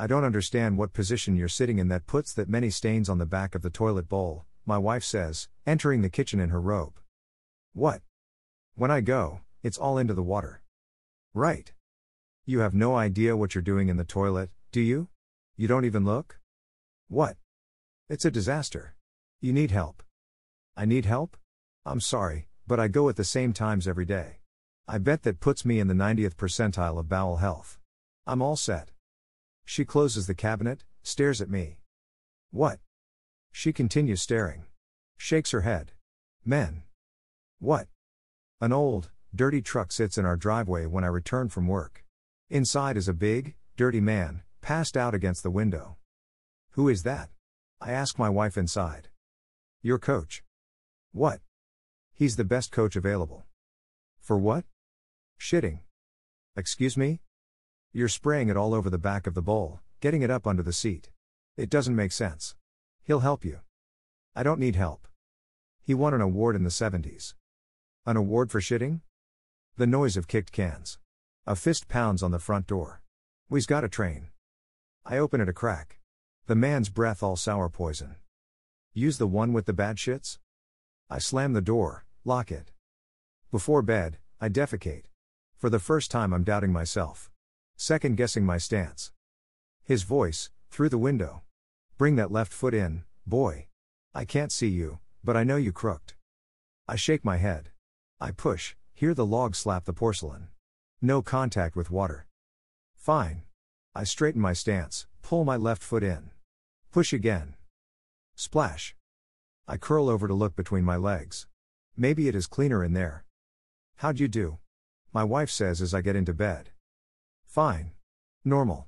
I don't understand what position you're sitting in that puts that many stains on the back of the toilet bowl, my wife says, entering the kitchen in her robe. What? When I go, it's all into the water. Right. You have no idea what you're doing in the toilet, do you? You don't even look? What? It's a disaster. You need help. I need help? I'm sorry, but I go at the same times every day. I bet that puts me in the 90th percentile of bowel health. I'm all set. She closes the cabinet, stares at me. What? She continues staring. Shakes her head. Men. What? An old, dirty truck sits in our driveway when I return from work. Inside is a big, dirty man, passed out against the window. Who is that? I ask my wife inside. Your coach. What? He's the best coach available. For what? Shitting. Excuse me? You're spraying it all over the back of the bowl, getting it up under the seat. It doesn't make sense. He'll help you. I don't need help. He won an award in the 70s. An award for shitting? The noise of kicked cans. A fist pounds on the front door. We's got a train. I open it a crack. The man's breath all sour poison. Use the one with the bad shits? I slam the door, lock it. Before bed, I defecate. For the first time, I'm doubting myself. Second guessing my stance. His voice, through the window. Bring that left foot in, boy. I can't see you, but I know you crooked. I shake my head. I push, hear the log slap the porcelain. No contact with water. Fine. I straighten my stance, pull my left foot in. Push again. Splash. I curl over to look between my legs. Maybe it is cleaner in there. How'd you do? My wife says as I get into bed. Fine. Normal.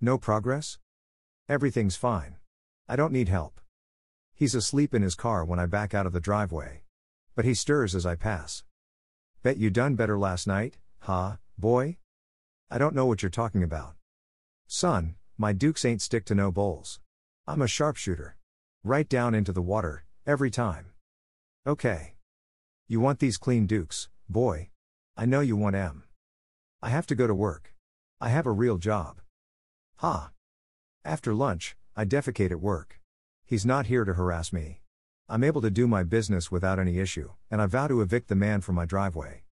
No progress? Everything's fine. I don't need help. He's asleep in his car when I back out of the driveway. But he stirs as I pass. Bet you done better last night, huh, boy? I don't know what you're talking about. Son, my dukes ain't stick to no bowls. I'm a sharpshooter. Right down into the water, every time. Okay. You want these clean dukes, boy. I know you want em. I have to go to work. I have a real job. Ha. After lunch, I defecate at work. He's not here to harass me. I'm able to do my business without any issue, and I vow to evict the man from my driveway.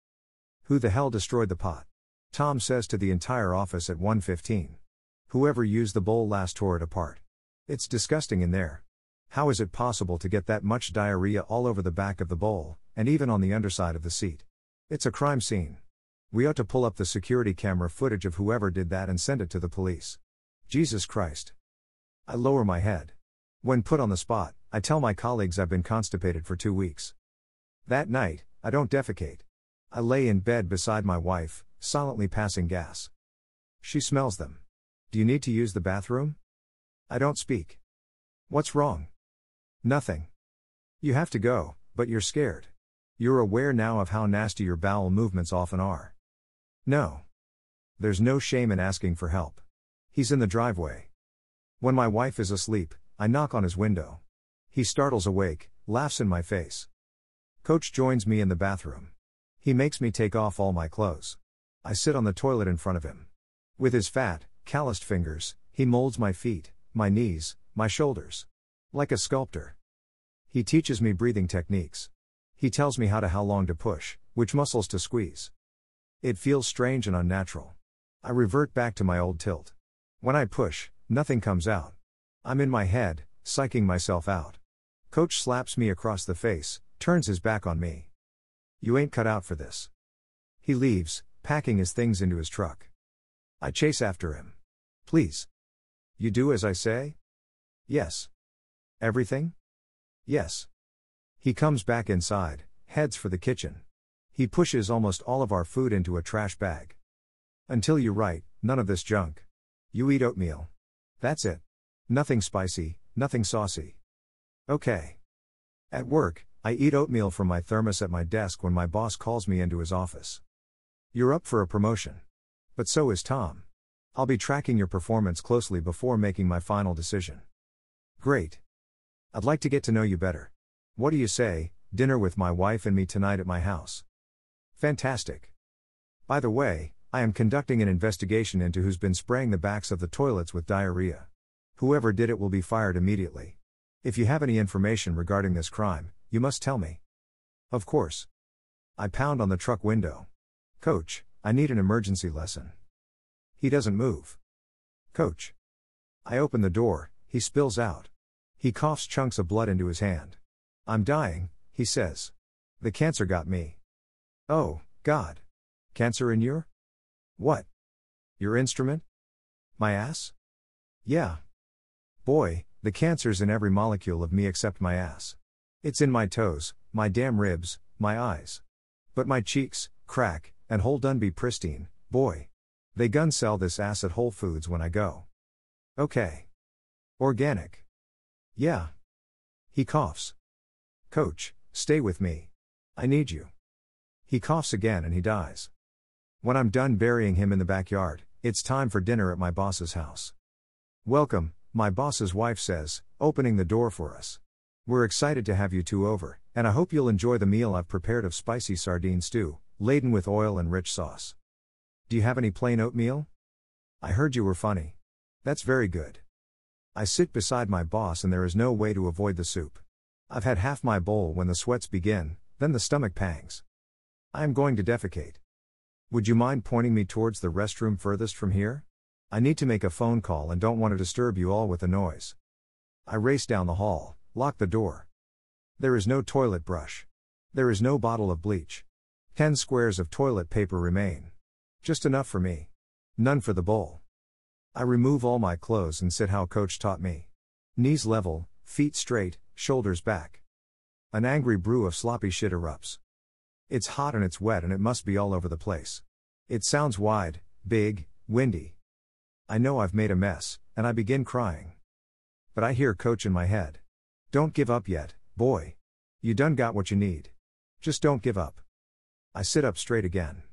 Who the hell destroyed the pot? Tom says to the entire office at 1:15. Whoever used the bowl last tore it apart. It's disgusting in there. How is it possible to get that much diarrhea all over the back of the bowl, and even on the underside of the seat? It's a crime scene. We ought to pull up the security camera footage of whoever did that and send it to the police. Jesus Christ. I lower my head. When put on the spot, I tell my colleagues I've been constipated for two weeks. That night, I don't defecate. I lay in bed beside my wife, silently passing gas. She smells them. Do you need to use the bathroom? I don't speak. What's wrong? Nothing. You have to go, but you're scared. You're aware now of how nasty your bowel movements often are. No. There's no shame in asking for help. He's in the driveway. When my wife is asleep, I knock on his window. He startles awake, laughs in my face. Coach joins me in the bathroom. He makes me take off all my clothes. I sit on the toilet in front of him. With his fat, calloused fingers, he molds my feet, my knees, my shoulders. Like a sculptor. He teaches me breathing techniques. He tells me how to how long to push, which muscles to squeeze. It feels strange and unnatural. I revert back to my old tilt. When I push, nothing comes out. I'm in my head, psyching myself out. Coach slaps me across the face, turns his back on me. You ain't cut out for this. He leaves, packing his things into his truck. I chase after him. Please. You do as I say? Yes. Everything? Yes. He comes back inside, heads for the kitchen. He pushes almost all of our food into a trash bag. Until you write, none of this junk. You eat oatmeal. That's it. Nothing spicy, nothing saucy. Okay. At work, I eat oatmeal from my thermos at my desk when my boss calls me into his office. You're up for a promotion. But so is Tom. I'll be tracking your performance closely before making my final decision. Great. I'd like to get to know you better. What do you say, dinner with my wife and me tonight at my house? Fantastic. By the way, I am conducting an investigation into who's been spraying the backs of the toilets with diarrhea. Whoever did it will be fired immediately. If you have any information regarding this crime, you must tell me. Of course. I pound on the truck window. Coach, I need an emergency lesson. He doesn't move. Coach. I open the door, he spills out. He coughs chunks of blood into his hand. I'm dying, he says. The cancer got me. Oh, God. Cancer in your? What? Your instrument? My ass? Yeah. Boy, the cancer's in every molecule of me except my ass. It's in my toes, my damn ribs, my eyes. But my cheeks, crack, and hole done be pristine, boy. They gun sell this ass at Whole Foods when I go. Okay. Organic. Yeah. He coughs. Coach, stay with me. I need you. He coughs again and he dies. When I'm done burying him in the backyard, it's time for dinner at my boss's house. Welcome, my boss's wife says, opening the door for us. We're excited to have you two over, and I hope you'll enjoy the meal I've prepared of spicy sardine stew, laden with oil and rich sauce. Do you have any plain oatmeal? I heard you were funny. That's very good. I sit beside my boss and there is no way to avoid the soup. I've had half my bowl when the sweats begin, then the stomach pangs. I am going to defecate. Would you mind pointing me towards the restroom furthest from here? I need to make a phone call and don't want to disturb you all with the noise. I race down the hall, lock the door. There is no toilet brush. There is no bottle of bleach. Ten squares of toilet paper remain. Just enough for me. None for the bowl. I remove all my clothes and sit how coach taught me. Knees level, feet straight, shoulders back. An angry brew of sloppy shit erupts. It's hot and it's wet and it must be all over the place. It sounds wide, big, windy. I know I've made a mess, and I begin crying. But I hear coach in my head. Don't give up yet, boy. You done got what you need. Just don't give up. I sit up straight again.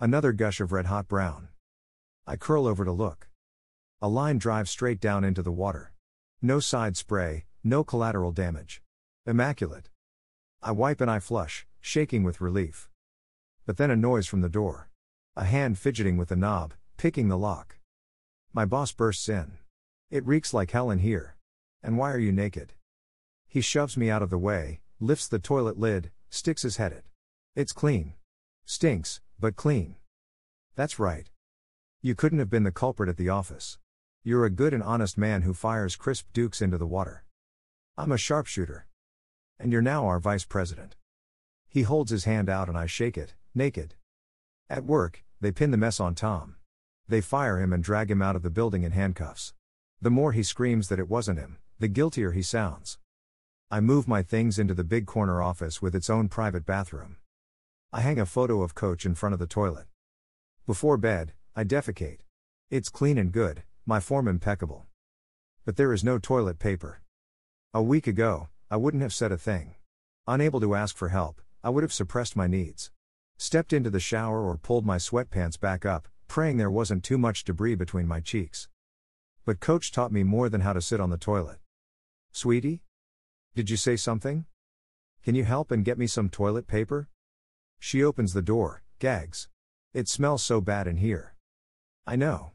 Another gush of red hot brown. I curl over to look. A line drives straight down into the water. No side spray, no collateral damage. Immaculate. I wipe and I flush, shaking with relief. But then a noise from the door. A hand fidgeting with the knob, picking the lock. My boss bursts in. It reeks like hell in here. And why are you naked? He shoves me out of the way, lifts the toilet lid, sticks his head it. It's clean. Stinks, but clean. That's right. You couldn't have been the culprit at the office. You're a good and honest man who fires crisp dukes into the water. I'm a sharpshooter. And you're now our vice president. He holds his hand out and I shake it, naked. At work, they pin the mess on Tom. They fire him and drag him out of the building in handcuffs. The more he screams that it wasn't him, the guiltier he sounds. I move my things into the big corner office with its own private bathroom. I hang a photo of Coach in front of the toilet. Before bed, I defecate. It's clean and good, my form impeccable. But there is no toilet paper. A week ago, I wouldn't have said a thing. Unable to ask for help, I would have suppressed my needs. Stepped into the shower or pulled my sweatpants back up, praying there wasn't too much debris between my cheeks. But coach taught me more than how to sit on the toilet. Sweetie? Did you say something? Can you help and get me some toilet paper? She opens the door, gags. It smells so bad in here. I know.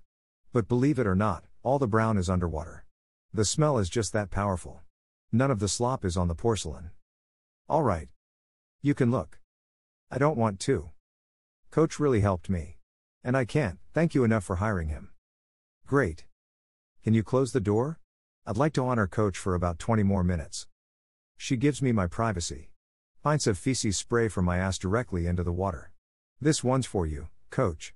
But believe it or not, all the brown is underwater. The smell is just that powerful. None of the slop is on the porcelain. All right. You can look. I don't want to. Coach really helped me. And I can't thank you enough for hiring him. Great. Can you close the door? I'd like to honor Coach for about 20 more minutes. She gives me my privacy. Pints of feces spray from my ass directly into the water. This one's for you, Coach.